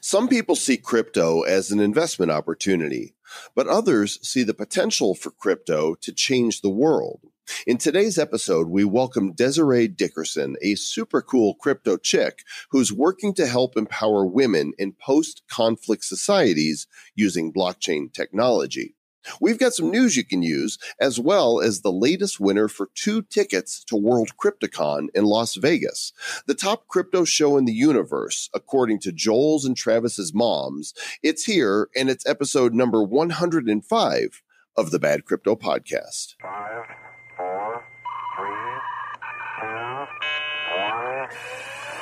Some people see crypto as an investment opportunity, but others see the potential for crypto to change the world. In today's episode, we welcome Desiree Dickerson, a super cool crypto chick who's working to help empower women in post conflict societies using blockchain technology. We've got some news you can use, as well as the latest winner for two tickets to World Cryptocon in Las Vegas, the top crypto show in the universe, according to Joel's and Travis's moms. It's here, and it's episode number 105 of the Bad Crypto Podcast. Five, four, three, two, one,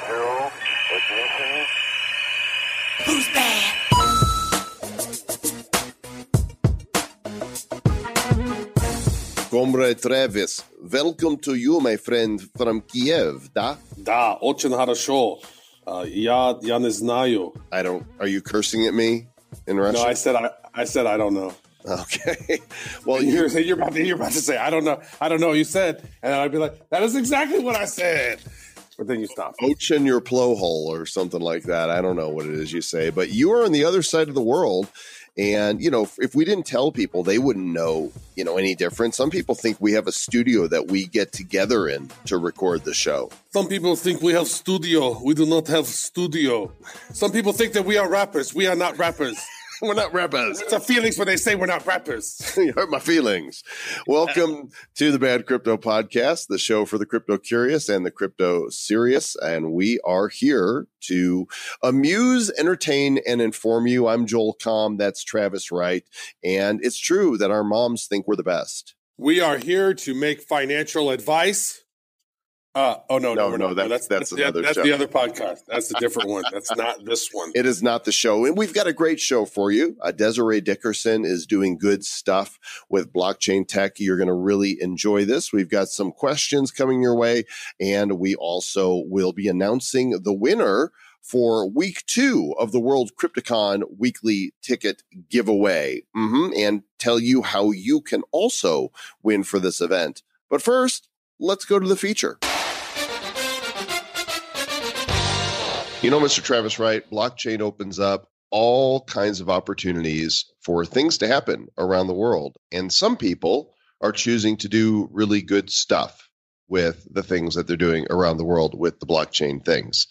zero, ignition. Who's bad? Comrade Travis, welcome to you, my friend, from Kiev, da? Да, очень хорошо. Uh, я, я не знаю. I don't. Are you cursing at me in Russian? No, I said I, I said I don't know. Okay. Well, you're, you're, about to, you're about to say I don't know. I don't know. You said, and I'd be like, that is exactly what I said. But then you stop. Oach in your plow hole or something like that. I don't know what it is you say, but you are on the other side of the world, and, you know, if, we didn't tell people, they wouldn't know, you know, any different. Some people think we have a studio that we get together in to record the show. Some people think we have studio. We do not have studio. Some people think that we are rappers. We are not rappers. We're not rappers. It's a feelings when they say we're not rappers. you hurt my feelings. Welcome to the Bad Crypto Podcast, the show for the crypto curious and the crypto serious. And we are here to amuse, entertain, and inform you. I'm Joel Comm. That's Travis Wright. And it's true that our moms think we're the best. We are here to make financial advice. Uh, oh no, No, no, no, that's- that's the- another That's show. the other podcast. That's a different one. That's not this one. It is not the show. And we've got a great show for you. Uh, Desiree Dickerson is doing good stuff with blockchain tech. You're going to really enjoy this. We've got some questions coming your way. And we also will be announcing the winner for week two of the World Cryptocon weekly ticket giveaway hmm and tell you how you can also win for this event. But first, let's go to the feature. You know, Mr. Travis Wright, blockchain opens up all kinds of opportunities for things to happen around the world. And some people are choosing to do really good stuff with the things that they're doing around the world with the blockchain things.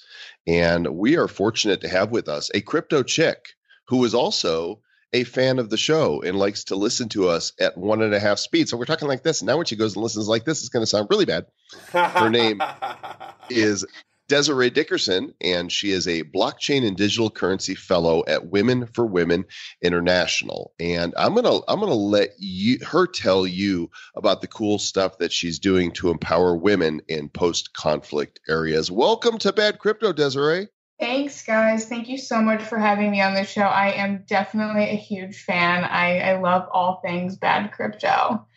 And we are fortunate to have with us a crypto chick who is also a fan of the show and likes to listen to us at one and a half speed. So we're talking like this. Now when she goes and listens like this, it's going to sound really bad Her name is Desiree Dickerson, and she is a blockchain and digital currency fellow at Women for Women International. And I'm gonna I'm gonna let you her tell you about the cool stuff that she's doing to empower women in post conflict areas. Welcome to Bad Crypto, Desiree. Thanks, guys. Thank you so much for having me on the show. I am definitely a huge fan. I, I love all things bad crypto.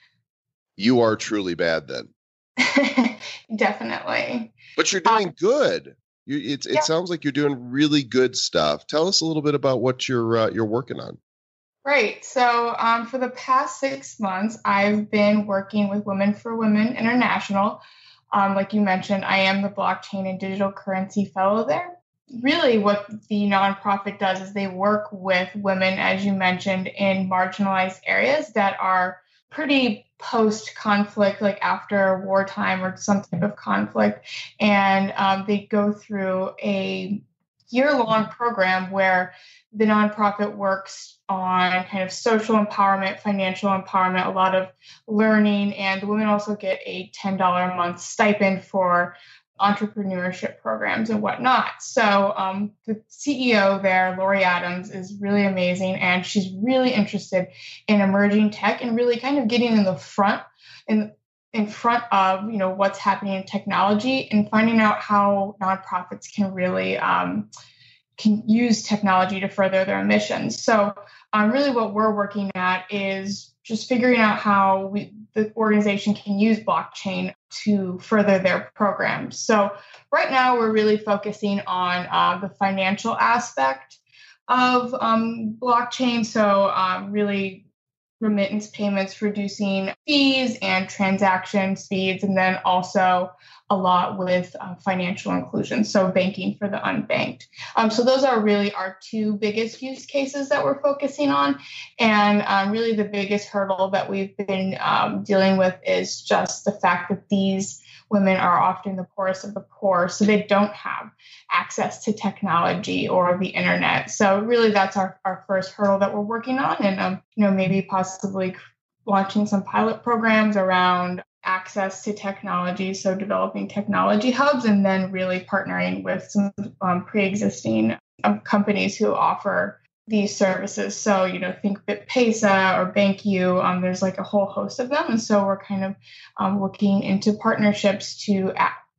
You are truly bad then, definitely. But you're doing good. You, it's, it Yeah. sounds like you're doing really good stuff. Tell us a little bit about what you're uh, you're working on. Right. So, um, for the past six months, I've been working with Women for Women International. Um, like you mentioned, I am the blockchain and digital currency fellow there. Really, what the nonprofit does is they work with women, as you mentioned, in marginalized areas that are pretty post conflict, like after wartime or some type of conflict. And um, they go through a year long program where the nonprofit works on kind of social empowerment, financial empowerment, a lot of learning, and the women also get a $10 a month stipend for entrepreneurship programs and whatnot. So um, the CEO there, Laurie Adams, is really amazing, and she's really interested in emerging tech and really kind of getting in the front in in front of you know what's happening in technology and finding out how nonprofits can really um, can use technology to further their missions. So, um, really, what we're working at is just figuring out how we, the organization can use blockchain to further their programs. So, right now, we're really focusing on uh, the financial aspect of um, blockchain. So, um, really remittance payments, reducing fees and transaction speeds, and then also a lot with uh, financial inclusion, so banking for the unbanked. Um, so those are really our two biggest use cases that we're focusing on, and um, really the biggest hurdle that we've been um, dealing with is just the fact that these women are often the poorest of the poor, so they don't have access to technology or the internet. So really, that's our, our first hurdle that we're working on, and um, you know maybe possibly launching some pilot programs around access to technology, so developing technology hubs, and then really partnering with some um, pre-existing um, companies who offer these services. So, you know, think BitPesa or BanQu. Um, there's like a whole host of them, and so we're kind of um, looking into partnerships to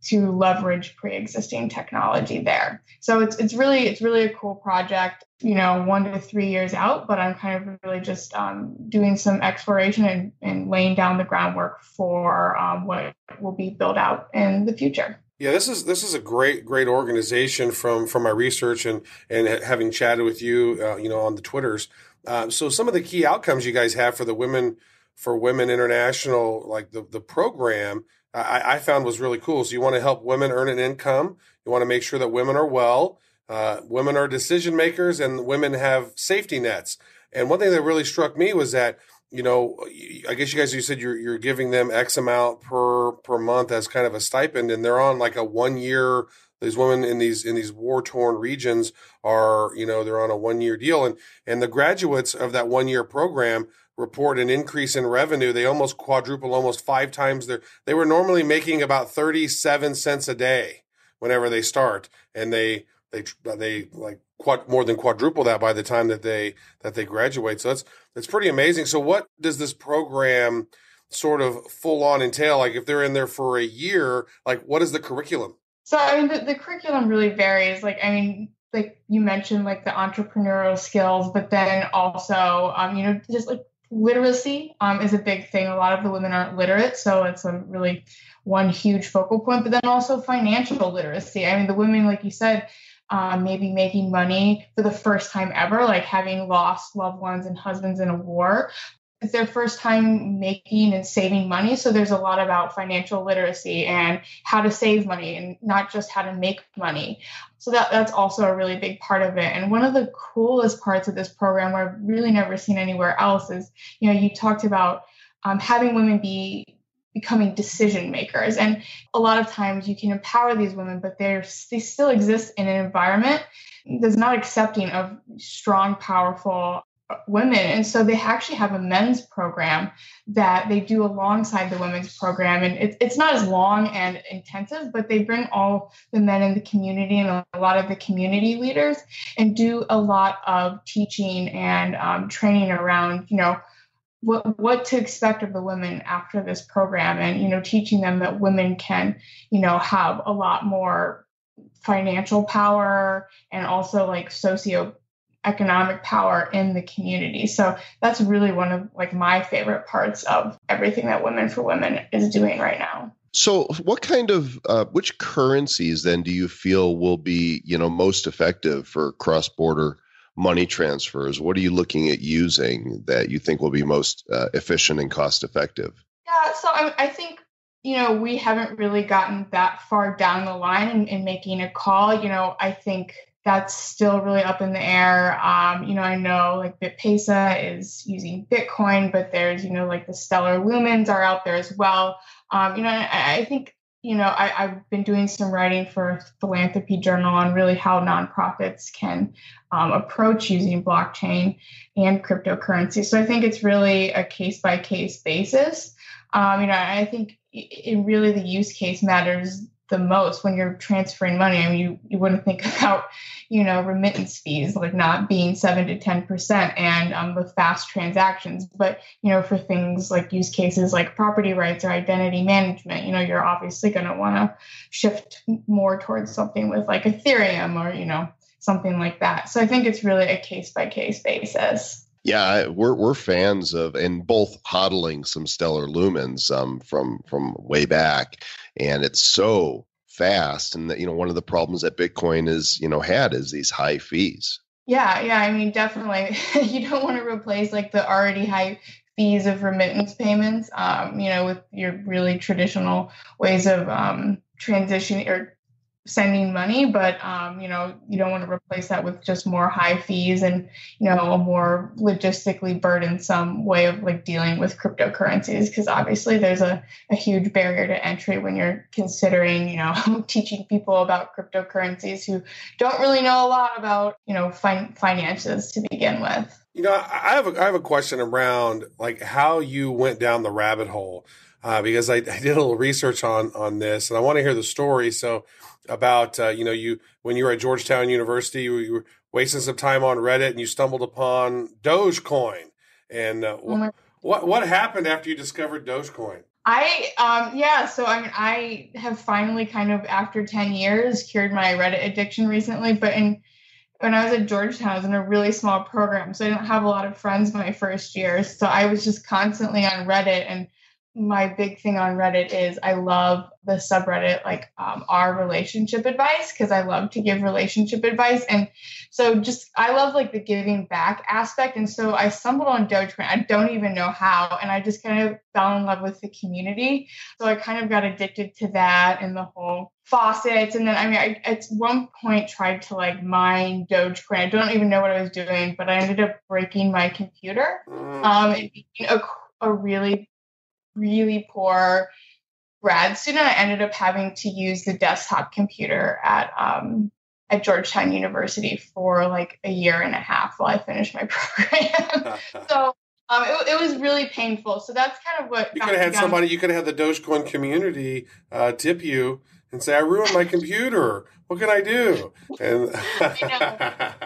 to leverage pre-existing technology there. So it's it's really it's really a cool project. You know, one to three years out, but I'm kind of really just um, doing some exploration and, and laying down the groundwork for um, what will be built out in the future. Yeah, this is this is a great great organization from from my research and and having chatted with you, uh, you know, on the twitters. Uh, so some of the key outcomes you guys have for the women for women international, like the the program, I, I found was really cool. So you want to help women earn an income. You want to make sure that women are well. Uh, women are decision makers, and women have safety nets. And one thing that really struck me was that you know, I guess you guys you said you're you're giving them X amount per per month as kind of a stipend, and they're on like a one year. These women in these in these war torn regions are you know they're on a one year deal, and and the graduates of that one year program report an increase in revenue. They almost quadruple, almost five times their. They were normally making about thirty seven cents a day whenever they start, and they they they like more than quadruple that by the time that they that they graduate. So that's that's pretty amazing. So what does this program sort of full on entail? Like if they're in there for a year, like what is the curriculum? So I mean the, the curriculum really varies. Like I mean like you mentioned like the entrepreneurial skills, but then also um, you know just like literacy um, is a big thing. A lot of the women aren't literate, so it's a really one huge focal point. But then also financial literacy. I mean, the women, like you said, um, maybe making money for the first time ever, like having lost loved ones and husbands in a war. It's their first time making and saving money. So there's a lot about financial literacy and how to save money and not just how to make money. So that, that's also a really big part of it. And one of the coolest parts of this program, I've really never seen anywhere else, is you know, you talked about um, having women be becoming decision makers. And a lot of times you can empower these women, but they're they still exist in an environment that's not accepting of strong, powerful women. And so they actually have a men's program that they do alongside the women's program. And it, it's not as long and intensive, but they bring all the men in the community and a lot of the community leaders and do a lot of teaching and um, training around, you know, what what to expect of the women after this program and you know teaching them that women can you know have a lot more financial power and also like socio economic power in the community so that's really one of like my favorite parts of everything that women for women is doing right now so what kind of uh, which currencies then do you feel will be you know most effective for cross border money transfers? What are you looking at using that you think will be most uh, efficient and cost effective? Yeah, so I, I, think you know we haven't really gotten that far down the line in, in making a call. You know, I think that's still really up in the air. Um, you know, I know like BitPesa is using Bitcoin, but there's you know like the Stellar Lumens are out there as well. Um, you know, I, I think you know, I, have been doing some writing for Philanthropy Journal on really how nonprofits can um, approach using blockchain and cryptocurrency. So I think it's really a case by case basis. Um, you know, I think it really the use case matters the most when you're transferring money. I mean, you, you wouldn't think about, you know, remittance fees like not being seven to 10% and um, with fast transactions. But, you know, for things like use cases like property rights or identity management, you know, you're obviously going to want to shift more towards something with like Ethereum or, you know, something like that. So I think it's really a case by case basis. Yeah, we're we're fans of and both hodling some stellar lumens um, from from way back, and it's so fast. And that you know one of the problems that Bitcoin is you know had is these high fees. Yeah, yeah. I mean, definitely, you don't want to replace like the already high fees of remittance payments. Um, you know, with your really traditional ways of um, transition or sending money, but um, you know, you don't want to replace that with just more high fees and you know a more logistically burdensome way of like dealing with cryptocurrencies because obviously there's a, a huge barrier to entry when you're considering you know teaching people about cryptocurrencies who don't really know a lot about you know fin- finances to begin with. You know, I have a, I have a question around like how you went down the rabbit hole uh, because I, I, did a little research on on this and I want to hear the story. So about uh, you know you when you were at Georgetown University, you, you, were wasting some time on Reddit and you stumbled upon Dogecoin. And uh, oh what what happened after you discovered Dogecoin? I um yeah, so I mean I have finally kind of after 10 years cured my Reddit addiction recently, but in when I was at Georgetown, I was in a really small program, so I didn't have a lot of friends my first year. So I was just constantly on Reddit and my big thing on Reddit is I love the subreddit like um, our relationship advice because I love to give relationship advice. And so just I love like the giving back aspect. And so I stumbled on Dogecoin. I don't even know how. And I just kind of fell in love with the community. So I kind of got addicted to that and the whole faucets. And then I mean I at one point tried to like mine Dogecoin. I don't even know what I was doing but I ended up breaking my computer. Mm. um and a, a really really poor grad student, I ended up having to use the desktop computer at um, at Georgetown University for like a year and a half while I finished my program. so um, it, it, was really painful. So that's kind of what you could have had somebody. You could have had the Dogecoin community uh, tip you and say, "I ruined my computer. What can I do?" And I, know.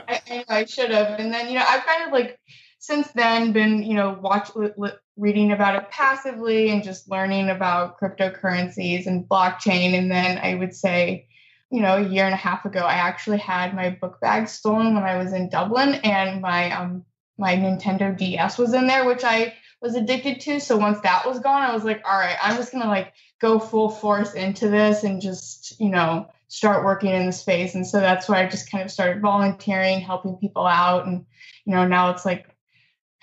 I, I, I should have. And then you know, I've kind of like since then been you know watch reading about it passively and just learning about cryptocurrencies and blockchain. And then i would say you know a year and a half ago i actually had my book bag stolen when i was in dublin and my um my nintendo ds was in there which i was addicted to. So once that was gone i was like all right i'm just gonna like go full force into this and just you know start working in the space. And so that's why i just kind of started volunteering helping people out. And you know now it's like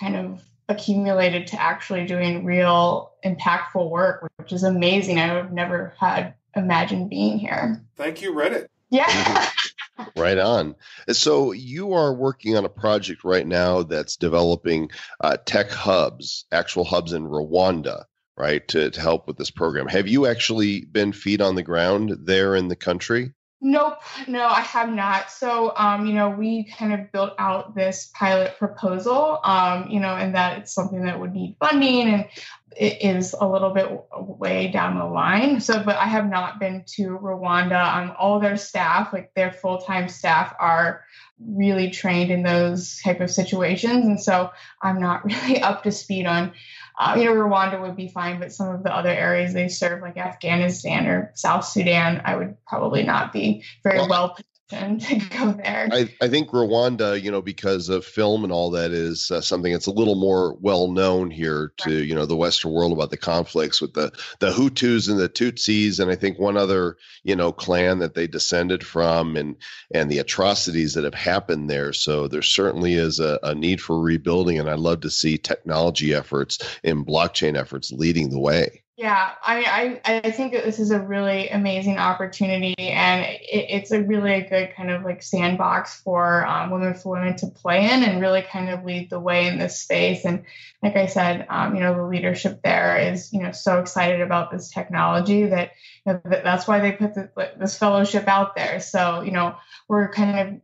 kind of accumulated to actually doing real impactful work, which is amazing. I would have never had imagined being here. Thank you, Reddit. Yeah. right on. So you are working on a project right now that's developing uh, tech hubs, actual hubs in Rwanda, right, to, to help with this program. Have you actually been feet on the ground there in the country? Nope, no, I have not. So, um, you know, we kind of built out this pilot proposal, um, you know, and that it's something that would need funding and it is a little bit way down the line. So, but I have not been to Rwanda. Um, all their staff, like their full time staff, are really trained in those type of situations, and so I'm not really up to speed on uh, you know, Rwanda would be fine, but some of the other areas they serve, like Afghanistan or South Sudan, I would probably not be very well, well to go there. I, I think Rwanda, you know, because of film and all that, is uh, something that's a little more well known here to you know the Western world about the conflicts with the the Hutus and the Tutsis, and I think one other you know clan that they descended from, and and the atrocities that have happened there. So there certainly is a, a need for rebuilding, and I'd love to see technology efforts and blockchain efforts leading the way. Yeah, I I, I think that this is a really amazing opportunity, and it, it's a really a good kind of like sandbox for um, women for women to play in and really kind of lead the way in this space. And like I said, um, you know, the leadership there is you know so excited about this technology that, you know, that's why they put the, this fellowship out there. So you know, we're kind of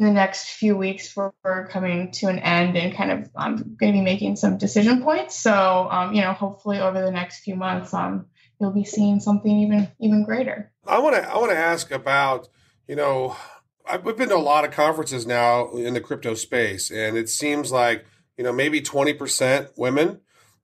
the next few weeks for coming to an end and kind of I'm um, going to be making some decision points. So, um, you know, hopefully over the next few months, um, you'll be seeing something even even greater. I want to I want to ask about you know I've been to a lot of conferences now in the crypto space, and it seems like you know maybe twenty percent women.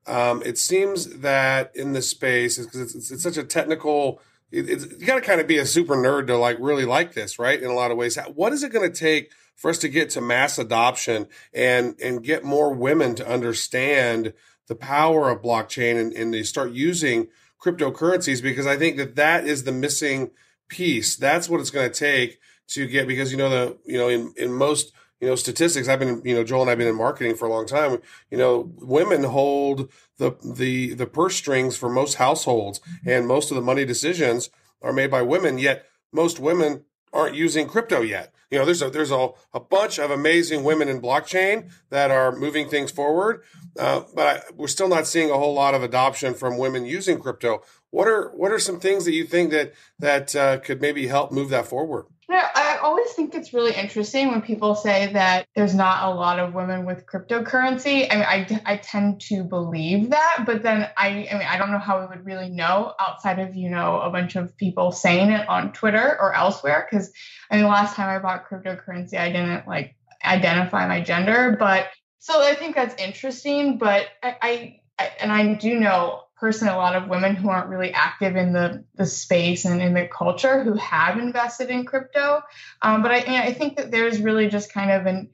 Um, it seems that in this space, because it's, it's, it's such a technical it, you got to kind of be a super nerd to like really like this, right? In a lot of ways, what is it going to take for us to get to mass adoption and and get more women to understand the power of blockchain and, and they start using cryptocurrencies? Because I think that that is the missing piece. That's what it's going to take to get because you know the you know in in most you know statistics i've been you know joel and i've been in marketing for a long time you know women hold the the the purse strings for most households and most of the money decisions are made by women, yet most women aren't using crypto yet. You know, there's a there's a, a bunch of amazing women in blockchain that are moving things forward, uh, but I, we're still not seeing a whole lot of adoption from women using crypto. What are what are some things that you think that that uh, could maybe help move that forward? Yeah, I always think it's really interesting when people say that there's not a lot of women with cryptocurrency. I mean, I, I tend to believe that, but then I, I mean, I don't know how we would really know outside of, you know, a bunch of people saying it on Twitter or elsewhere. Cause I mean, last time I bought cryptocurrency, I didn't like identify my gender, but so I think that's interesting, but I, I, I and I do know personally a lot of women who aren't really active in the, the space and in the culture who have invested in crypto. Um, but I, I think that there's really just kind of an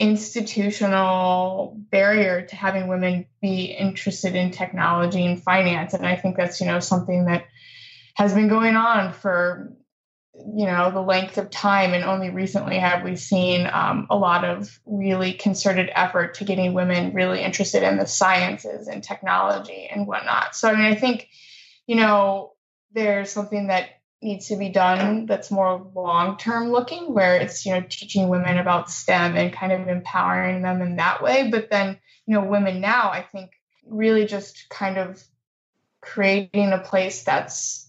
institutional barrier to having women be interested in technology and finance. And I think that's, you know, something that has been going on for you know the length of time and only recently have we seen um, a lot of really concerted effort to getting women really interested in the sciences and technology and whatnot. So i mean i think you know there's something that needs to be done that's more long term looking where it's you know teaching women about stem and kind of empowering them in that way. But then you know women now i think really just kind of creating a place that's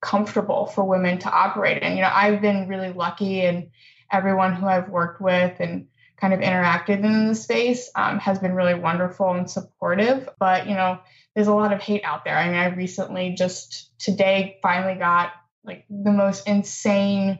comfortable for women to operate in. You know, I've been really lucky and everyone who I've worked with and kind of interacted in the space um, has been really wonderful and supportive. But, you know, there's a lot of hate out there. I mean, I recently just today finally got like the most insane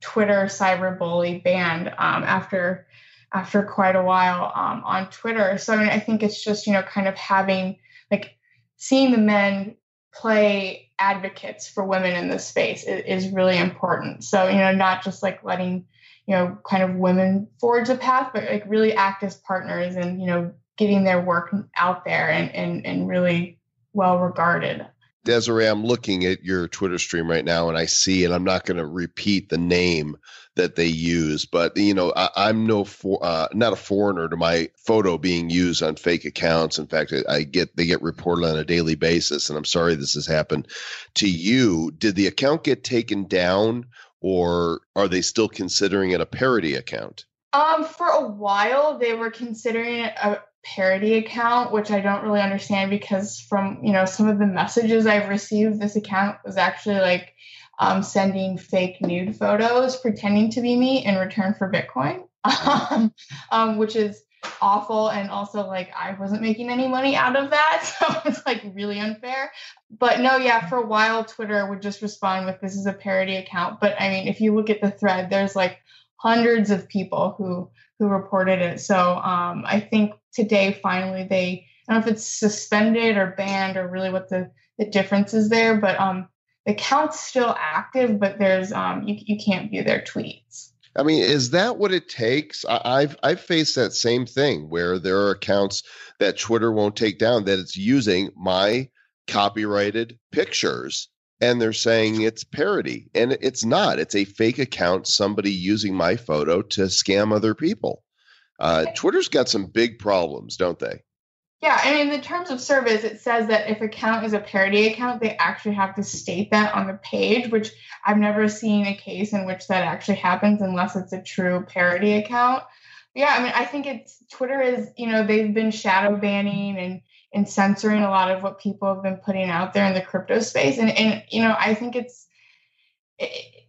Twitter cyberbully banned um, after after quite a while um, on Twitter. So I mean, I think it's just you know kind of having like seeing the men play advocates for women in this space is, is really important. So, you know, not just like letting, you know, kind of women forge a path, but like really act as partners and, you know, getting their work out there and, and, and really well regarded. Desiree, I'm looking at your Twitter stream right now and I see, and I'm not going to repeat the name that they use, but you know, I, am no for, uh, not a foreigner to my photo being used on fake accounts. In fact, I, I get they get reported on a daily basis, and I'm sorry this has happened to you. Did the account get taken down, or are they still considering it a parody account? Um, for a while, they were considering it a parody account, which I don't really understand because from you know some of the messages I've received, this account was actually like um, sending fake nude photos, pretending to be me in return for Bitcoin, um, um, which is awful. And also, like, I wasn't making any money out of that. So it's like really unfair. But no, yeah, for a while, Twitter would just respond with this is a parody account. But I mean, if you look at the thread, there's like hundreds of people who who reported it. So um, I think today finally they I don't know if it's suspended or banned or really what the the difference is there, but um, the account's still active, but there's um, you you can't view their tweets. I mean, is that what it takes? I, have I've faced that same thing where there are accounts that Twitter won't take down that it's using my copyrighted pictures and they're saying it's parody and it's not it's a fake account somebody using my photo to scam other people uh, twitter's got some big problems don't they yeah, I mean, in the terms of service, it says that if account is a parody account, they actually have to state that on the page, which I've never seen a case in which that actually happens unless it's a true parody account. But yeah, I mean, I think it's Twitter is, you know, they've been shadow banning and and censoring a lot of what people have been putting out there in the crypto space, and and you know, I think it's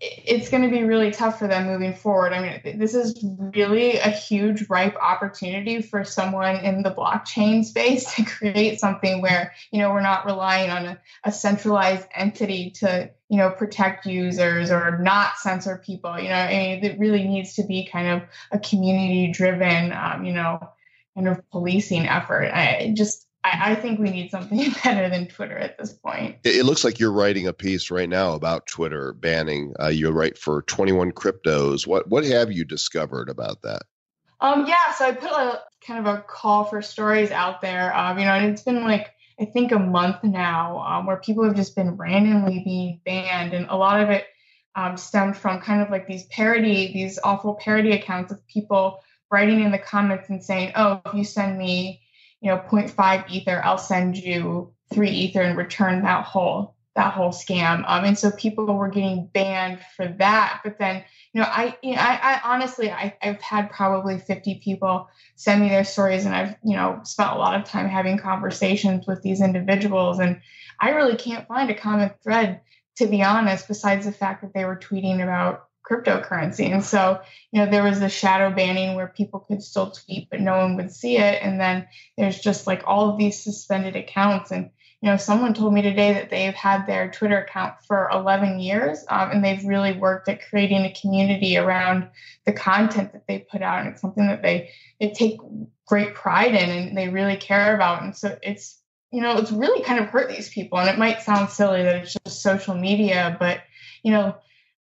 it's going to be really tough for them moving forward. I mean, this is really a huge, ripe opportunity for someone in the blockchain space to create something where, you know, we're not relying on a, a centralized entity to, you know, protect users or not censor people. You know, I mean, it really needs to be kind of a community driven, um, you know, kind of policing effort. I just, I, I, think we need something better than Twitter at this point. It, it, looks like you're writing a piece right now about Twitter banning. Uh, you write for 21 Cryptos. What what have you discovered about that? Um, yeah, so I put a kind of a call for stories out there. Um, you know, and it's been like I think a month now um, where people have just been randomly being banned, and a lot of it um, stemmed from kind of like these parody, these awful parody accounts of people writing in the comments and saying, "Oh, if you send me." You know 0.5 ether i'll send you 3 ether and return that whole that whole scam. Um, and so people were getting banned for that. But then, you know, I, you know, I, I honestly, I, I've had probably 50 people send me their stories and I've, you know, spent a lot of time having conversations with these individuals. And I really can't find a common thread, to be honest, besides the fact that they were tweeting about cryptocurrency. And so, you know, there was the shadow banning where people could still tweet, but no one would see it. And then there's just like all of these suspended accounts. And, you know, someone told me today that they've had their Twitter account for 11 years um, and they've really worked at creating a community around the content that they put out. And it's something that they, they take great pride in and they really care about. And so it's, you know, it's really kind of hurt these people. And it might sound silly that it's just social media, but, you know,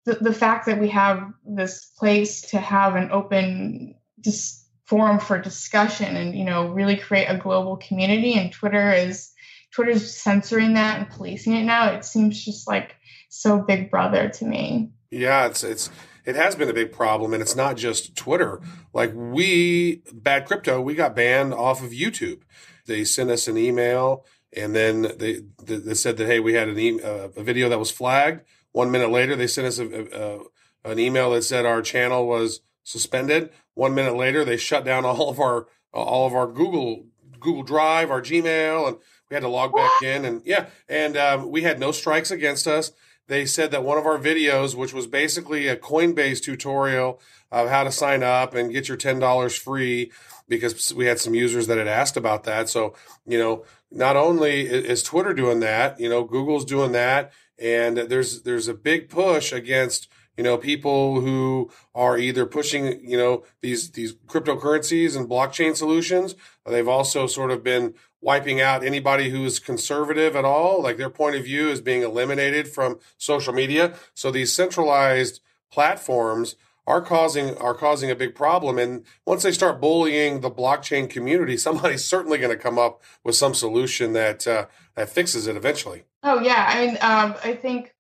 the, the fact that we have this place to have an open dis- forum for discussion and you know really create a global community and twitter is twitter's censoring that and policing it now it seems just like so big brother to me. Yeah it's it's it has been a big problem and it's not just twitter. Like we bad crypto we got banned off of youtube. They sent us an email and then they they said that hey we had an e- uh, a video that was flagged one minute later, they sent us a, a, an email that said our channel was suspended. One minute later, they shut down all of our all of our Google Google Drive, our Gmail, and we had to log back in. And yeah, and um, we had no strikes against us. They said that one of our videos, which was basically a Coinbase tutorial of how to sign up and get your ten dollars free, because we had some users that had asked about that. So you know, not only is Twitter doing that, you know, Google's doing that and there's there's a big push against you know people who are either pushing you know these these cryptocurrencies and blockchain solutions. They've also sort of been wiping out anybody who is conservative at all. Like their point of view is being eliminated from social media. So these centralized platforms are causing are causing a big problem. And once they start bullying the blockchain community somebody's certainly going to come up with some solution that uh, that fixes it eventually Oh yeah, I mean, um, I think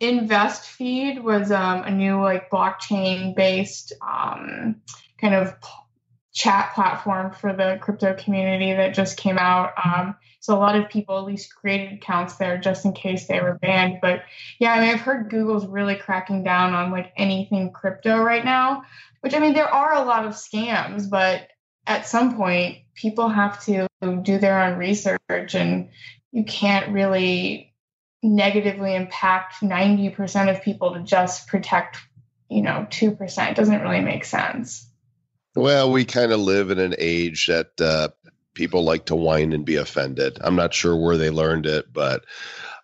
InvestFeed was um, a new like blockchain based um, kind of chat platform for the crypto community that just came out. Um, so a lot of people at least created accounts there just in case they were banned. But yeah, I mean, I've heard Google's really cracking down on like anything crypto right now. Which I mean, there are a lot of scams, but at some point, people have to do their own research and you can't really negatively impact 90% of people to just protect, you know, 2%. It doesn't really make sense. Well, we kind of live in an age that uh, people like to whine and be offended. I'm not sure where they learned it, but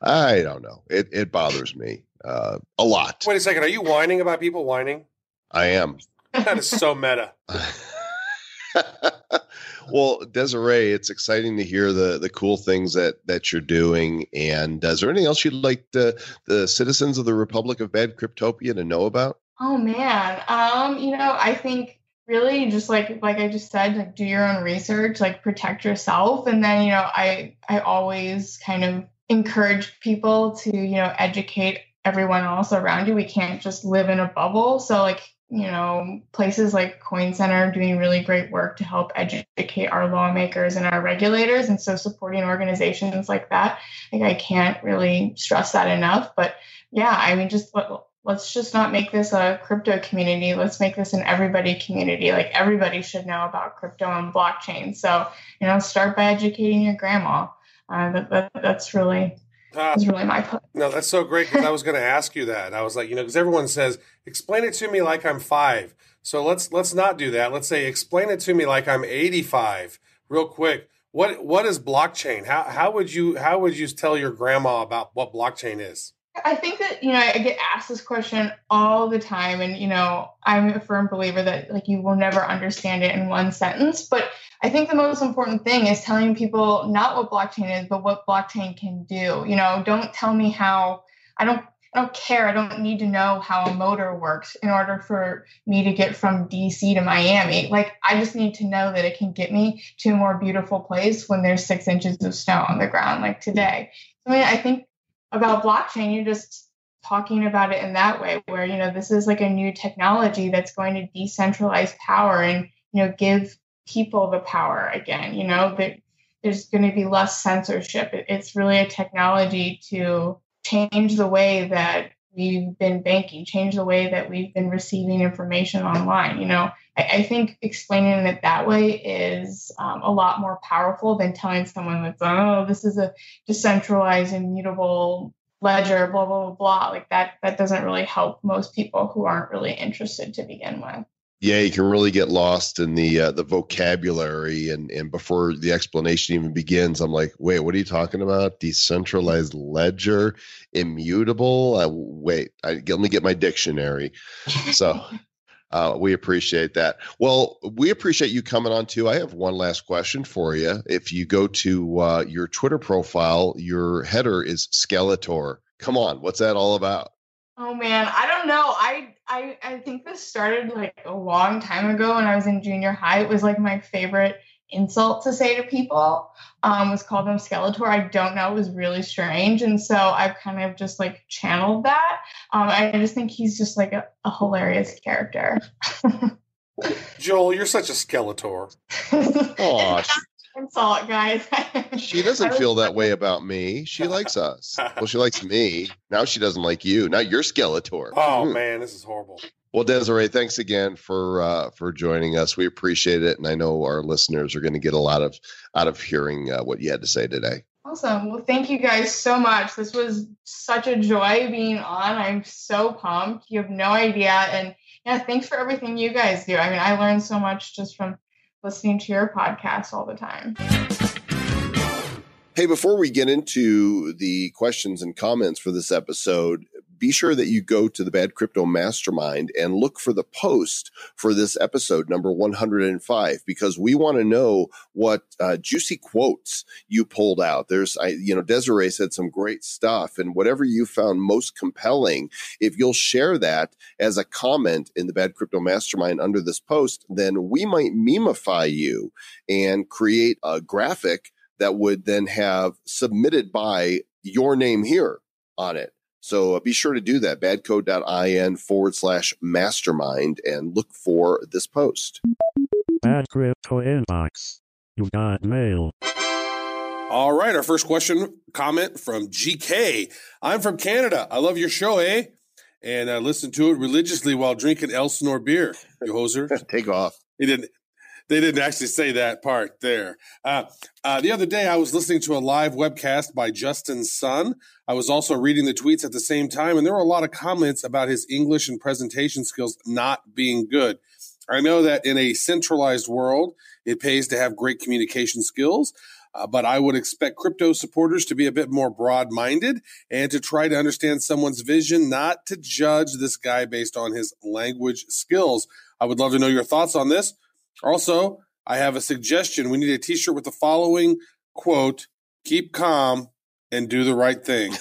I don't know. It, it bothers me uh, a lot. Wait a second. Are you whining about people whining? I am. That is so meta. well, Desiree, it's exciting to hear the the cool things that that you're doing. And uh, is there anything else you'd like the the citizens of the Republic of Bad Cryptopia to know about? Oh man, um, you know, I think really just like like I just said, like do your own research, like protect yourself, and then you know, I I always kind of encourage people to you know educate everyone else around you. We can't just live in a bubble. So like you know, places like Coin Center are doing really great work to help educate our lawmakers and our regulators. And so supporting organizations like that, like I can't really stress that enough. But yeah, I mean, just let, let's just not make this a crypto community. Let's make this an everybody community. Like everybody should know about crypto and blockchain. So, you know, start by educating your grandma. Uh, that, that, that's really uh, is really my point. No, that's so great because I was going to ask you that. I was like, you know, because everyone says, explain it to me like I'm five. So let's let's not do that. Let's say, explain it to me like I'm 85. Real quick, what what is blockchain? How how would you how would you tell your grandma about what blockchain is? I think that you know I get asked this question all the time, and you know I'm a firm believer that like you will never understand it in one sentence. But I think the most important thing is telling people not what blockchain is, but what blockchain can do. You know, don't tell me how. I don't. I don't care. I don't need to know how a motor works in order for me to get from DC to Miami. Like I just need to know that it can get me to a more beautiful place when there's six inches of snow on the ground, like today. I mean, I think about blockchain, you're just talking about it in that way, where you know this is like a new technology that's going to decentralize power and you know give people the power again. You know that there's going to be less censorship. It's really a technology to change the way that we've been banking, change the way that we've been receiving information online. You know, I, I think explaining it that way is um, a lot more powerful than telling someone that's, oh, this is a decentralized, immutable ledger, blah, blah, blah, blah. Like that, that doesn't really help most people who aren't really interested to begin with yeah, you can really get lost in the uh, the vocabulary, and and before the explanation even begins, I'm like, wait, what are you talking about? Decentralized ledger, immutable. Uh, wait, I, let me get my dictionary. So. Uh, we appreciate that. Well, we appreciate you coming on too. I have one last question for you. If you go to uh, your Twitter profile, your header is Skeletor. Come on, what's that all about? Oh man, I don't know. I I I think this started like a long time ago when I was in junior high. It was like my favorite insult to say to people. Um, was called them Skeletor. I don't know. It was really strange, and so I've kind of just like channeled that. Um, I just think he's just like a, a hilarious character. Joel, you're such a Skeletor. Oh, insult, guys. she doesn't feel that way about me. She likes us. Well, she likes me. Now she doesn't like you. Now you're Skeletor. Oh mm. man, this is horrible. Well, Desiree, thanks again for uh, for joining us. We appreciate it, and I know our listeners are going to get a lot of out of hearing uh, what you had to say today. Awesome. Well, thank you guys so much. This was such a joy being on. I'm so pumped. You have no idea, and yeah, thanks for everything you guys do. I mean, I learned so much just from listening to your podcast all the time. Hey, before we get into the questions and comments for this episode, be sure that you go to the Bad Crypto Mastermind and look for the post for this episode, number 105, because we want to know what uh, juicy quotes you pulled out. There's, I, you know, Desiree said some great stuff, and whatever you found most compelling, if you'll share that as a comment in the Bad Crypto Mastermind under this post, then we might memify you and create a graphic that would then have submitted by your name here on it. So uh, be sure to do that, badco.in forward slash mastermind and look for this post. Bad Crypto Inbox. You got mail. All right, our first question comment from GK. I'm from Canada. I love your show, eh? And I listen to it religiously while drinking Elsinore beer. You hoser. Take off. He didn't they didn't actually say that part there. Uh, uh, the other day, I was listening to a live webcast by Justin Sun. I was also reading the tweets at the same time, and there were a lot of comments about his English and presentation skills not being good. I know that in a centralized world, it pays to have great communication skills. Uh, but I would expect crypto supporters to be a bit more broad minded and to try to understand someone's vision, not to judge this guy based on his language skills. I would love to know your thoughts on this. Also, I have a suggestion. We need a t shirt with the following quote Keep calm and do the right thing.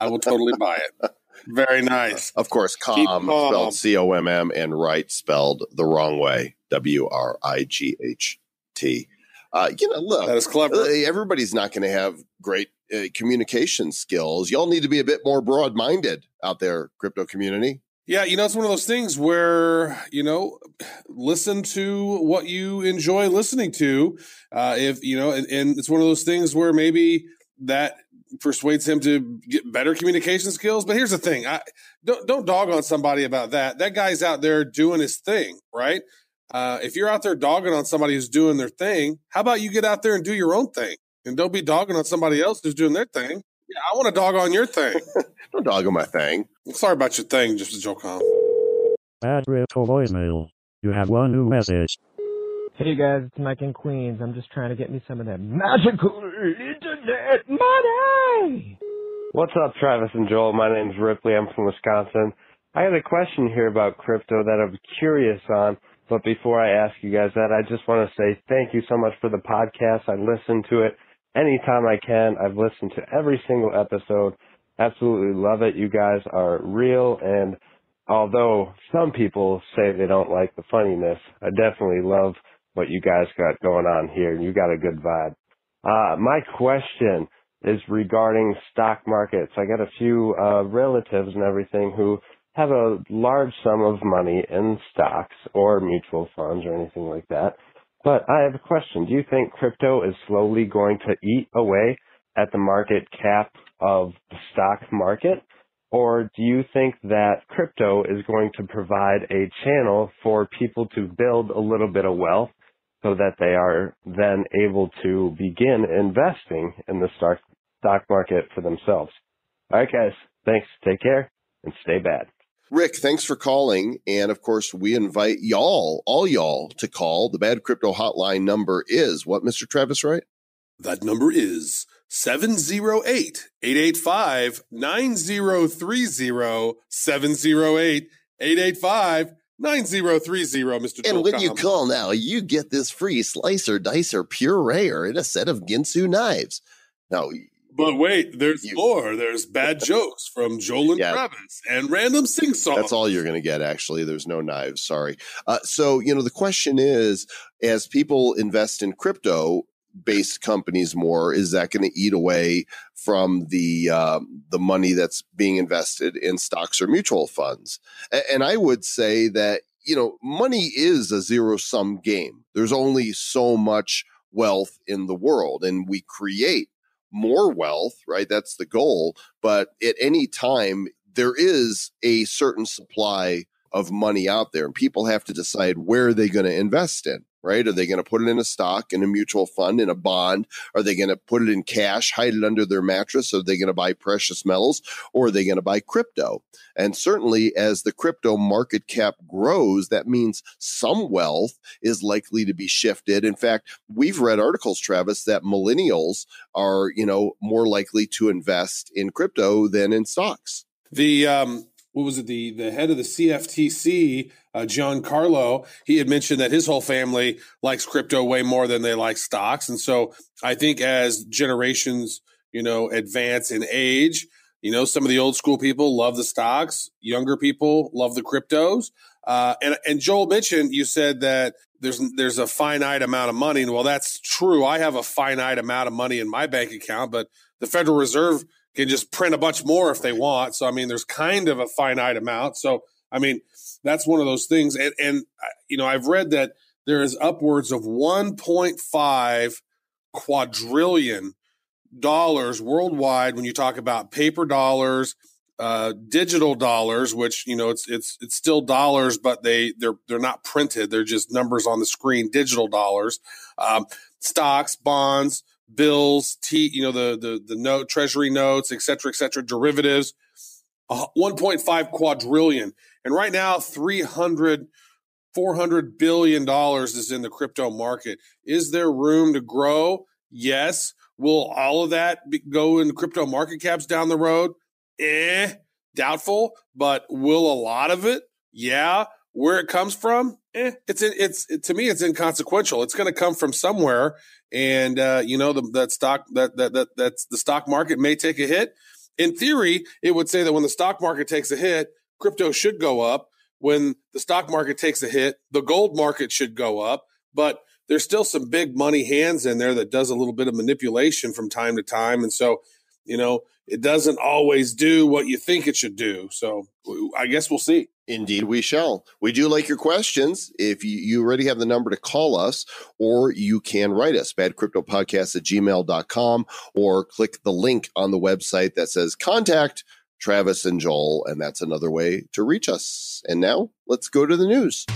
I will totally buy it. Very nice. Of course, calm, calm. spelled C O M M and right spelled the wrong way W R I G H T. Uh, you know, look, that is clever. Uh, everybody's not going to have great uh, communication skills. Y'all need to be a bit more broad minded out there, crypto community. Yeah, you know, it's one of those things where, you know, listen to what you enjoy listening to. Uh, if, you know, and, and it's one of those things where maybe that persuades him to get better communication skills. But here's the thing I, don't, don't dog on somebody about that. That guy's out there doing his thing, right? Uh, if you're out there dogging on somebody who's doing their thing, how about you get out there and do your own thing? And don't be dogging on somebody else who's doing their thing. Yeah, I want to dog on your thing. Don't dog on my thing. Sorry about your thing, just a joke on. Bad crypto voicemail. You have one new message. Hey guys, it's Mike in Queens. I'm just trying to get me some of that magical internet money. What's up, Travis and Joel? My name's Ripley. I'm from Wisconsin. I had a question here about crypto that I'm curious on. But before I ask you guys that, I just want to say thank you so much for the podcast. I listen to it anytime I can. I've listened to every single episode. Absolutely love it. You guys are real and although some people say they don't like the funniness, I definitely love what you guys got going on here. You got a good vibe. Uh, my question is regarding stock markets. I got a few uh, relatives and everything who have a large sum of money in stocks or mutual funds or anything like that. But I have a question. Do you think crypto is slowly going to eat away at the market cap of the stock market? Or do you think that crypto is going to provide a channel for people to build a little bit of wealth so that they are then able to begin investing in the stock stock market for themselves? All right, guys. Thanks. Take care and stay bad. Rick, thanks for calling. And of course, we invite y'all, all y'all, to call. The Bad Crypto Hotline number is what, Mr. Travis, right? That number is 708 885 9030. 708 885 9030, Mr. And when you call now, you get this free slicer, dicer, pureer, and a set of Ginsu knives. Now, But wait, there's You- more. There's bad jokes from Joel and Yeah. Travis and random sing songs. That's all you're going to get, actually. There's no knives. Sorry. Uh, so, you know, the question is as people invest in crypto based companies more, is that going to eat away from the, um, the money that's being invested in stocks or mutual funds? A- and I would say that, you know, money is a zero sum game. There's only so much wealth in the world, and we create more wealth, right? That's the goal. But at any time, there is a certain supply of money out there, and people have to decide where are they going to invest in, right? Are they going to put it in a stock, in a mutual fund, in a bond? Are they going to put it in cash, hide it under their mattress? Are they going to buy precious metals, or are they going to buy crypto? And certainly, as the crypto market cap grows, that means some wealth is likely to be shifted. In fact, we've read articles, Travis, that millennials are, you know, more likely to invest in crypto than in stocks. The um, what was it? The the head of the CFTC, uh, Giancarlo, he had mentioned that his whole family likes crypto way more than they like stocks, and so I think as generations, you know, advance in age, you know, some of the old school people love the stocks, younger people love the cryptos. Uh, and and Joel mentioned you said that there's there's a finite amount of money. And well, that's true. I have a finite amount of money in my bank account, but the Federal Reserve can just print a bunch more if they want. So I mean, there's kind of a finite amount. So I mean, that's one of those things. And and you know, I've read that there is upwards of 1.5 quadrillion dollars worldwide when you talk about paper dollars uh, digital dollars, which you know it's it's it's still dollars, but they they're they're not printed; they're just numbers on the screen. Digital dollars, um, stocks, bonds, bills, t you know the the the note, treasury notes, et cetera, et cetera, derivatives. Uh, 1.5 quadrillion, and right now 300 400 billion dollars is in the crypto market. Is there room to grow? Yes. Will all of that be, go in crypto market caps down the road? eh, doubtful, but will a lot of it? Yeah. Where it comes from? Eh, it's it's it, to me it's inconsequential. It's going to come from somewhere, and uh, you know the, that stock that that that that's the stock market may take a hit. In theory, it would say that when the stock market takes a hit, crypto should go up. When the stock market takes a hit, the gold market should go up. But there's still some big money hands in there that does a little bit of manipulation from time to time, and so you know it doesn't always do what you think it should do. So I guess we'll see. Indeed, we shall. We do like your questions. If you, you already have the number to call us, or you can write us, badcryptopodcast at gmail.com, or click the link on the website that says contact Travis and Joel, and that's another way to reach us. And now let's go to the news.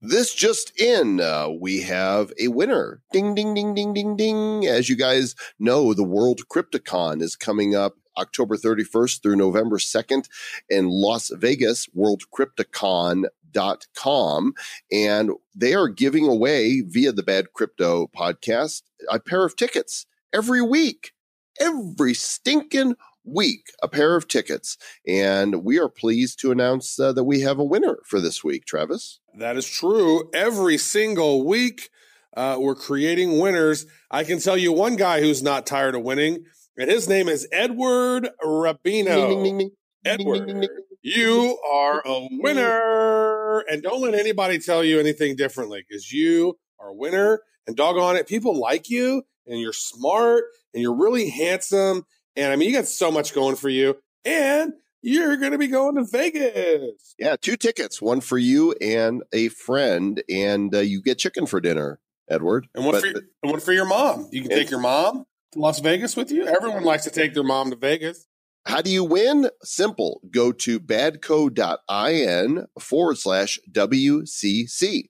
This just in, uh, we have a winner. Ding, ding, ding, ding, ding, ding. As you guys know, the World Cryptocon is coming up October 31st through November 2nd in Las Vegas, worldcryptocon.com. And they are giving away via the Bad Crypto podcast a pair of tickets every week. Every stinking week, a pair of tickets. And we are pleased to announce uh, that we have a winner for this week, Travis. That is true. Every single week, uh, we're creating winners. I can tell you one guy who's not tired of winning, and his name is Edward Rabino. Edward, you are a winner. And don't let anybody tell you anything differently because you are a winner. And doggone it, people like you and you're smart and you're really handsome. And I mean, you got so much going for you. And you're going to be going to Vegas. Yeah, two tickets, one for you and a friend, and uh, you get chicken for dinner. Edward. And one But- for your, and one for your mom. You can take your mom Las Vegas with you. Everyone likes to take their mom to Vegas. How do you win? Simple. Go to badco.in forward slash WCC.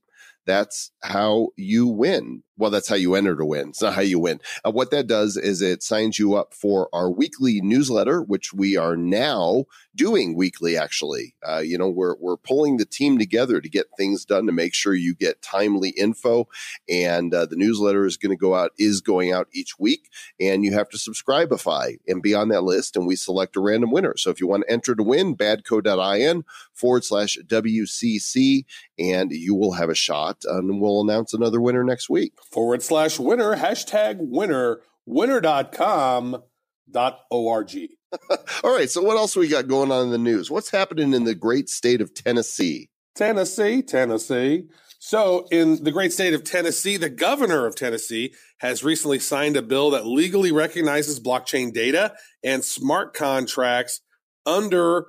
That's how you win. Well, that's how you enter to win. It's not how you win. Uh, what that does is it signs you up for our weekly newsletter, which we are now doing weekly. Actually, uh, you know, we're we're pulling the team together to get things done to make sure you get timely info. And uh, the newsletter is going to go out is going out each week, and you have to subscribeify and be on that list. And we select a random winner. So if you want to enter to win, badco.in forward slash WCC, and you will have a shot. And we'll announce another winner next week. Forward slash winner, hashtag winner, winner.com dot org. All right. So what else we got going on in the news? What's happening in the great state of Tennessee? Tennessee, Tennessee. So, in the great state of Tennessee, the governor of Tennessee has recently signed a bill that legally recognizes blockchain data and smart contracts under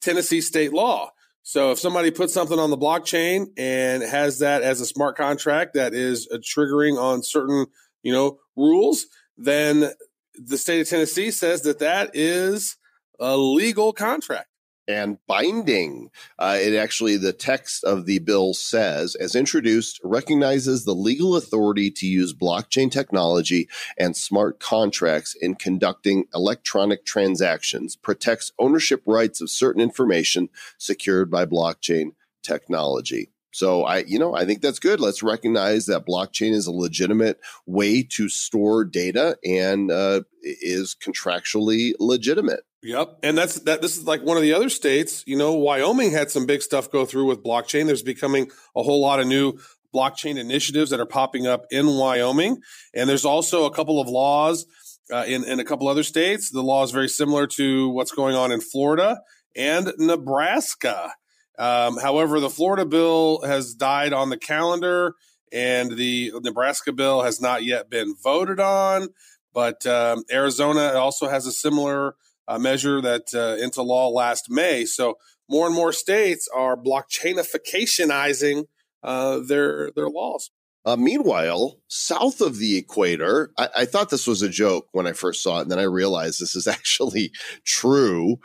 Tennessee state law. So, if somebody puts something on the blockchain and has that as a smart contract that is uh, triggering on certain, you know, rules, then the state of Tennessee says that that is a legal contract. And binding. Uh, it actually, the text of the bill says, as introduced, recognizes the legal authority to use blockchain technology and smart contracts in conducting electronic transactions, protects ownership rights of certain information secured by blockchain technology. So I, you know, I think that's good. Let's recognize that blockchain is a legitimate way to store data and uh, is contractually legitimate. Yep. And that's that this is like one of the other states, you know, Wyoming had some big stuff go through with blockchain. There's becoming a whole lot of new blockchain initiatives that are popping up in Wyoming. And there's also a couple of laws uh, in, in a couple other states. The law is very similar to what's going on in Florida and Nebraska. Um, however, the Florida bill has died on the calendar and the Nebraska bill has not yet been voted on. But um, Arizona also has a similar uh, measure that uh, into law last May. So more and more states are blockchainificationizing uh, their their laws. Uh, meanwhile, south of the equator, I, I thought this was a joke when I first saw it, and then I realized this is actually true.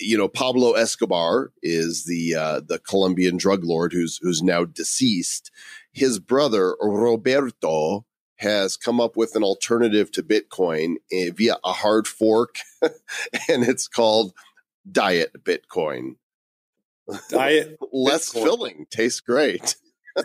You know, Pablo Escobar is the uh, the Colombian drug lord who's who's now deceased. His brother Roberto has come up with an alternative to Bitcoin eh, via a hard fork, and it's called Diet Bitcoin. Diet, Less Bitcoin. filling, tastes great.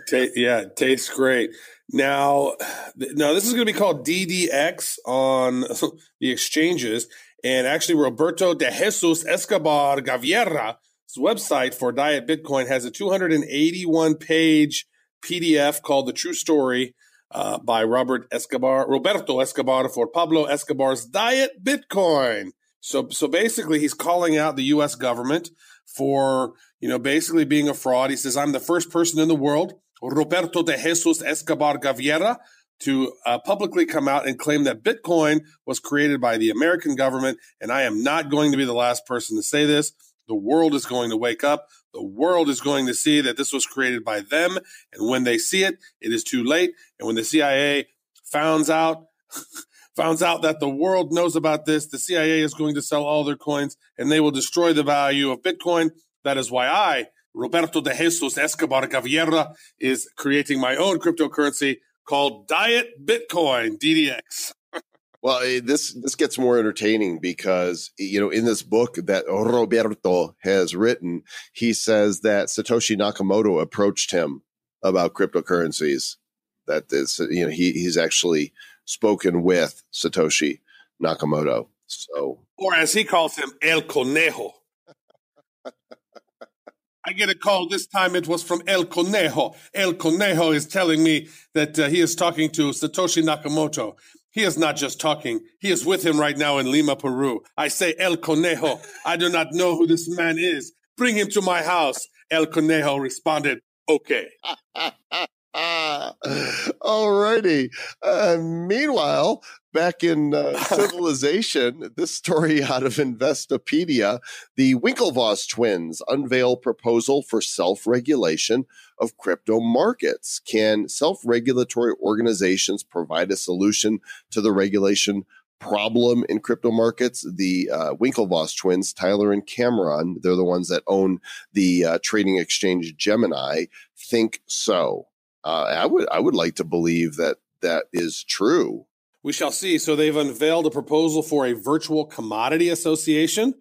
ta- yeah, tastes great. Now, th- now this is going to be called DDX on the exchanges, and actually, Roberto de Jesus Escobar Gaviria's website for Diet Bitcoin has a 281 page PDF called "The True Story." Uh, by Robert Escobar, Roberto Escobar for Pablo Escobar's Diet Bitcoin. So, so basically, he's calling out the U.S. government for you know basically being a fraud. He says, "I'm the first person in the world, Roberto de Jesus Escobar Gaviria, to uh, publicly come out and claim that Bitcoin was created by the American government, and I am not going to be the last person to say this. The world is going to wake up. The world is going to see that this was created by them, and when they see it, it is too late. And when the CIA finds out." Founds out that the world knows about this. The CIA is going to sell all their coins and they will destroy the value of Bitcoin. That is why I, Roberto de Jesus Escobar Gaviria, is creating my own cryptocurrency called Diet Bitcoin, DDX. Well, eh, this this gets more entertaining because you know in this book that Roberto has written, he says that Satoshi Nakamoto approached him about cryptocurrencies. That is, you know, he he's actually spoken with Satoshi Nakamoto. So Or as he calls him, El Conejo. I get a call this time. It was from El Conejo. El Conejo is telling me that uh, he is talking to Satoshi Nakamoto. He is not just talking. He is with him right now in Lima, Peru. I say, El Conejo, I do not know who this man is. Bring him to my house. El Conejo responded, okay. All righty. Uh, meanwhile, back in uh, civilization, this story out of Investopedia the Winklevoss twins unveil proposal for self regulation of crypto markets. Can self regulatory organizations provide a solution to the regulation problem in crypto markets. The uh, Winklevoss twins, Tyler and Cameron, they're the ones that own the uh, trading exchange Gemini, think so. Uh, I would I would like to believe that that is true. We shall see. So they've unveiled a proposal for a virtual commodity association,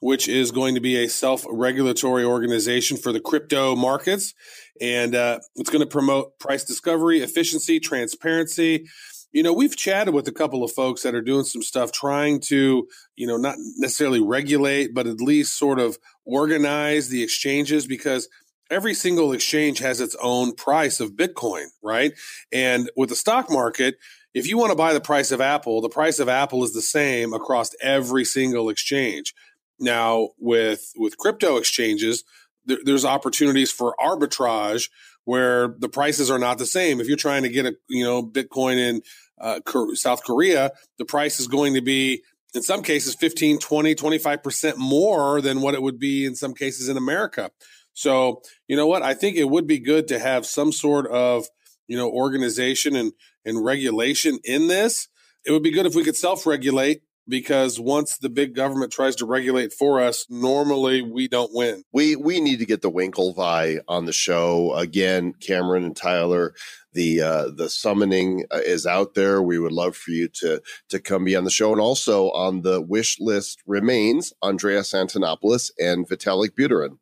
which is going to be a self-regulatory organization for the crypto markets, and uh, it's going to promote price discovery, efficiency, transparency you know, we've chatted with a couple of folks that are doing some stuff trying to, you know, not necessarily regulate, but at least sort of organize the exchanges because every single exchange has its own price of Bitcoin, right? And with the stock market, if you want to buy the price of Apple, the price of Apple is the same across every single exchange. Now, with with crypto exchanges, there, there's opportunities for arbitrage where the prices are not the same. If you're trying to get a you know Bitcoin in uh, South Korea, the price is going to be in some cases 15, 20, 25% more than what it would be in some cases in America. So, you know what? I think it would be good to have some sort of, you know, organization and, and regulation in this. It would be good if we could self regulate because once the big government tries to regulate for us, normally we don't win. We we need to get the Winklevi on the show again. Cameron and Tyler, the uh, the summoning uh, is out there. We would love for you to to come be on the show, and also on the wish list remains Andreas Antonopoulos and Vitalik Buterin.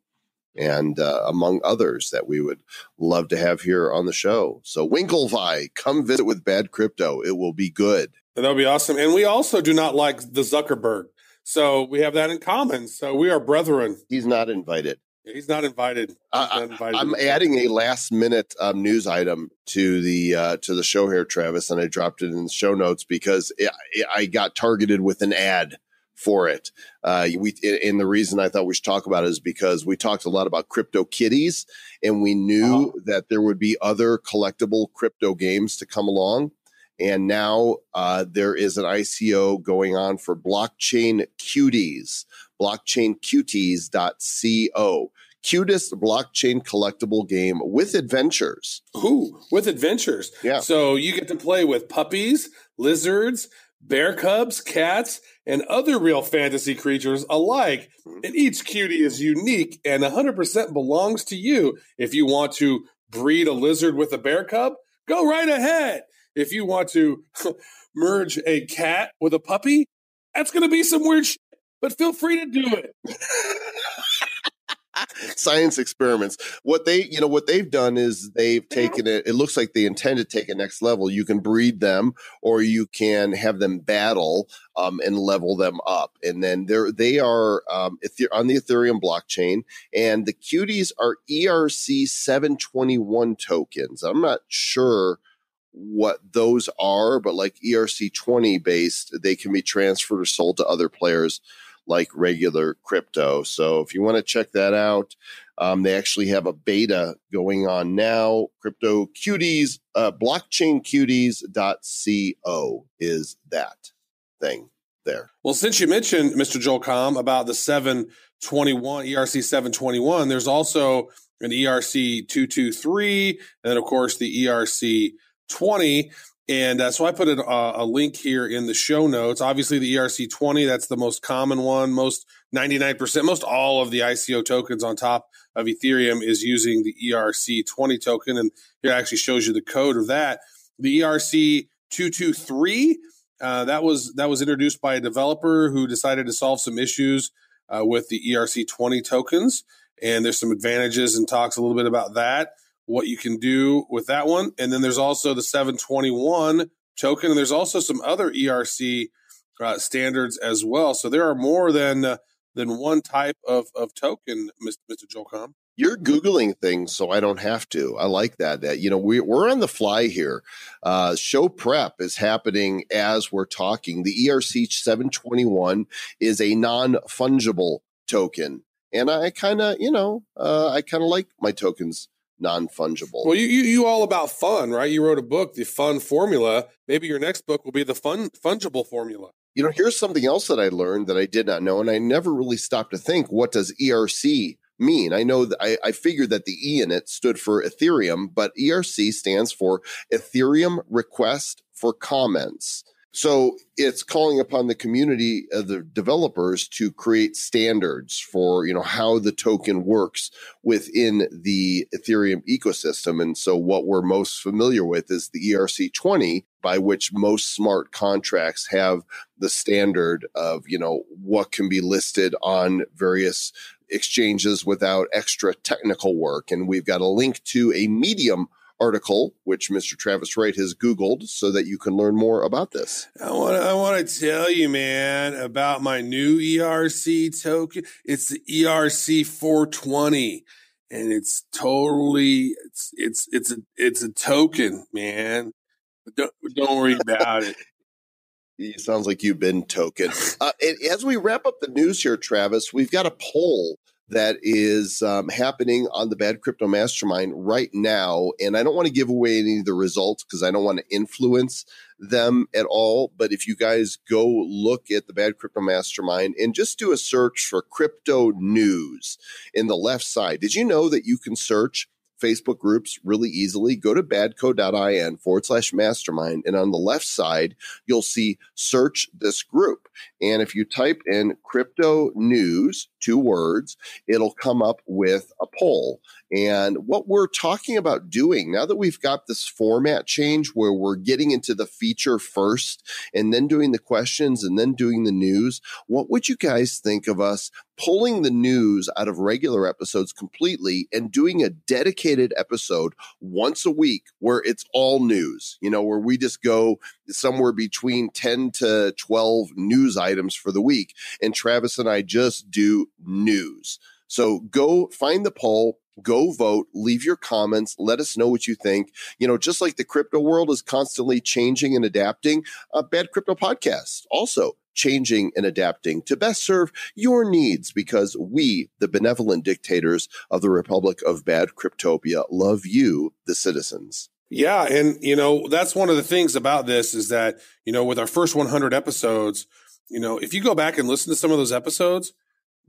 And uh, among others that we would love to have here on the show. So, Winklevi, come visit with Bad Crypto. It will be good. That would be awesome. And we also do not like the Zuckerberg. So we have that in common. So we are brethren. He's not invited. He's not invited. He's I, not invited. I'm adding a last minute um, news item to the uh, to the show here, Travis, and I dropped it in the show notes because it, I got targeted with an ad for it. Uh, we and the reason I thought we should talk about it is because we talked a lot about crypto kitties, and we knew uh-huh. that there would be other collectible crypto games to come along. And now uh, there is an ICO going on for blockchain cuties, blockchaincuties.co. Cutest blockchain collectible game with adventures. Ooh, with adventures. Yeah. So you get to play with puppies, lizards, bear cubs, cats, and other real fantasy creatures alike. And each cutie is unique and 100% belongs to you. If you want to breed a lizard with a bear cub, go right ahead if you want to merge a cat with a puppy, that's going to be some weird shit, but feel free to do it. Science experiments. What they, you know, what they've done is they've taken it. It looks like they intend to take it next level. You can breed them, or you can have them battle um, and level them up. And then they're they are um, on the Ethereum blockchain, and the cuties are ERC seven twenty one tokens. I'm not sure what those are, but like ERC20 based, they can be transferred or sold to other players like regular crypto. So if you want to check that out, um, they actually have a beta going on now. Crypto cuties, uh, blockchaincuties.co is that thing there. Well, since you mentioned, Mr. Joel Comm, about the 721, ERC 721, there's also an ERC 223, and then, of course, the ERC 20. And uh, so I put a, a, link here in the show notes. Obviously, the ERC20, that's the most common one. Most 99%, most all of the ICO tokens on top of Ethereum is using the ERC20 token. And here actually shows you the code of that. The ERC223, uh, that was that was introduced by a developer who decided to solve some issues uh, with the ERC20 tokens. And there's some advantages and talks a little bit about that what you can do with that one. And then there's also the 721 token, and there's also some other ERC uh, standards as well. So there are more than uh, than one type of, of token, Mr. Joel Comm. You're googling things, so I don't have to. I like that. That you know we we're on the fly here. Uh, show prep is happening as we're talking. The ERC 721 is a non fungible token, and I kind of you know uh, I kind of like my tokens non fungible. Well, you, you you all about fun, right? You wrote a book, the fun formula. Maybe your next book will be the fun fungible formula. You know, here's something else that I learned that I did not know, and I never really stopped to think what does ERC mean? I know that I, I figured that the E in it stood for Ethereum, but ERC stands for Ethereum Request for Comments. So it's calling upon the community of the developers to create standards for, you know, how the token works within the Ethereum ecosystem. And so what we're most familiar with is the ERC20 by which most smart contracts have the standard of, you know, what can be listed on various exchanges without extra technical work. And we've got a link to a Medium article, which Mr. Travis Wright has Googled so that you can learn more about this. I want I want to tell you, man, about my new ERC token. It's the ERC 420, and it's totally it's it's it's a it's a token, man. But don't don't worry about it. It sounds like you've been token. Uh, and as we wrap up the news here, Travis, we've got a poll that is um, happening on the Bad Crypto Mastermind right now. And I don't want to give away any of the results because I don't want to influence them at all. But if you guys go look at the Bad Crypto Mastermind and just do a search for crypto news in the left side, did you know that you can search Facebook groups really easily. Go to badco.in forward slash mastermind. And on the left side, you'll see search this group. And if you type in crypto news, two words, it'll come up with a poll. And what we're talking about doing now that we've got this format change where we're getting into the feature first and then doing the questions and then doing the news, what would you guys think of us pulling the news out of regular episodes completely and doing a dedicated episode once a week where it's all news, you know, where we just go somewhere between 10 to 12 news items for the week. And Travis and I just do news. So go find the poll, go vote, leave your comments, let us know what you think. You know, just like the crypto world is constantly changing and adapting, a Bad Crypto Podcast also changing and adapting to best serve your needs because we, the benevolent dictators of the Republic of Bad Cryptopia, love you, the citizens. Yeah, and you know that's one of the things about this is that you know with our first 100 episodes, you know if you go back and listen to some of those episodes,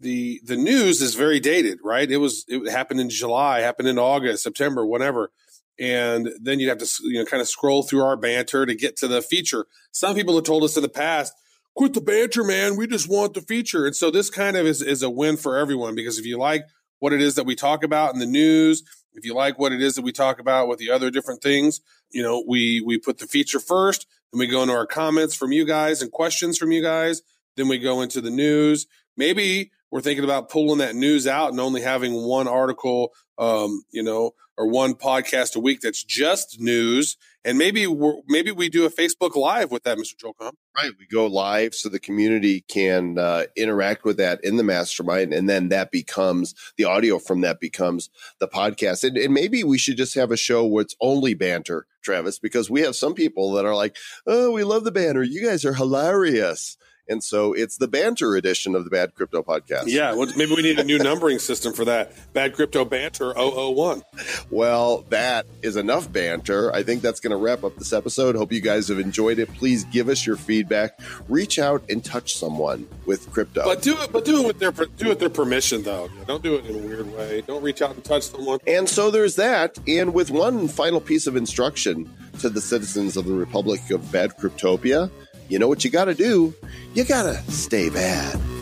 the the news is very dated, right? It was it happened in July, happened in August, September, whatever, and then you'd have to you know kind of scroll through our banter to get to the feature. Some people have told us in the past, "Quit the banter, man. We just want the feature." And so this kind of is is a win for everyone because if you like what it is that we talk about in the news if you like what it is that we talk about with the other different things, you know, we we put the feature first, then we go into our comments from you guys and questions from you guys, then we go into the news. Maybe we're thinking about pulling that news out and only having one article, um, you know, or one podcast a week that's just news. And maybe we're, maybe we do a Facebook Live with that, Mr. Joel Comm. Right. We go live so the community can uh, interact with that in the mastermind. And then that becomes the audio from that becomes the podcast. And, and maybe we should just have a show where it's only banter, Travis, because we have some people that are like, oh, we love the banter. You guys are hilarious. And so it's the banter edition of the Bad Crypto Podcast. Yeah, well, maybe we need a new numbering system for that. Bad Crypto Banter 001. Well, that is enough banter. I think that's going to wrap up this episode. Hope you guys have enjoyed it. Please give us your feedback. Reach out and touch someone with crypto. But do it, but do it with their do it with their permission, though. Don't do it in a weird way. Don't reach out and touch someone. And so there's that. And with one final piece of instruction to the citizens of the Republic of Bad Cryptopia, you know what you got to do? You got to stay bad.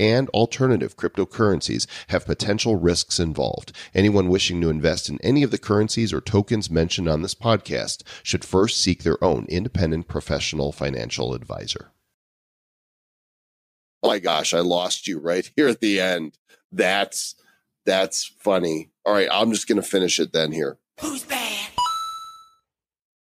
and alternative cryptocurrencies have potential risks involved. Anyone wishing to invest in any of the currencies or tokens mentioned on this podcast should first seek their own independent professional financial advisor. Oh my gosh, I lost you right here at the end. That's that's funny. All right, I'm just gonna finish it then here. Who's back?